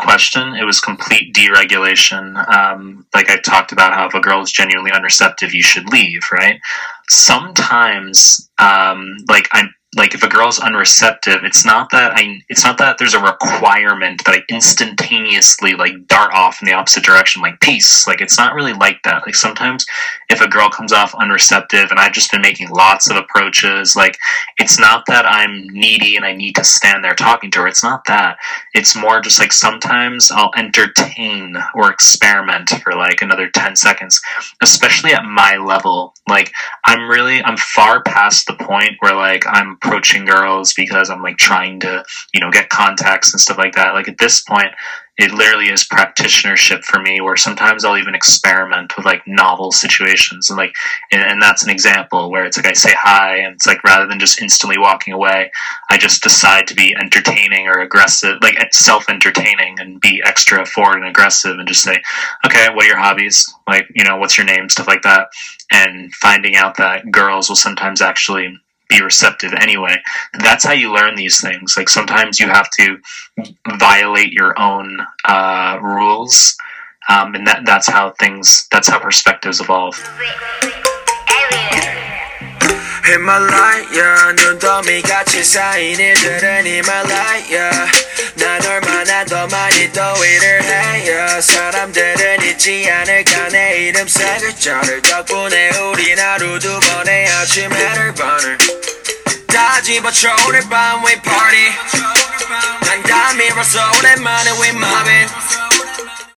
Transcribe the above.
question. It was complete deregulation. Um, like I talked about how if a girl is genuinely unreceptive, you should leave, right? Sometimes, um, like if a girl's unreceptive it's not that i it's not that there's a requirement that i instantaneously like dart off in the opposite direction like peace. Like it's not really like that. Like sometimes if a girl comes off unreceptive and i've just been making lots of approaches like it's not that i'm needy and i need to stand there talking to her. It's not that. It's more just like sometimes i'll entertain or experiment for like another 10 seconds especially at my level. Like i'm really i'm far past the point where like i'm approaching girls because I'm like trying to, you know, get contacts and stuff like that. Like at this point, it literally is practitionership for me where sometimes I'll even experiment with like novel situations and like and, and, that's an example where it's like I say hi and it's like rather than just instantly walking away, I just decide to be entertaining or aggressive, like eh, self entertaining and be extra forward and aggressive and just say, Okay, what are your hobbies? Like, you know, what's your name? Stuff like that. And finding out that girls will sometimes actually be receptive anyway. That's how you learn these things. Like sometimes you have to violate your own uh, rules, um, and that that's how things. That's how perspectives evolve. 히말라야 눈더미 같이 쌓인 일들은 히말라야 난 얼마나 더 많이 더위를 해요 사람들은 잊지 않을까 내 이름 세 글자를 덕분에 우린 하루 집어쳐 오늘 밤 we party 난 담이로서 오랜만에 we mobbing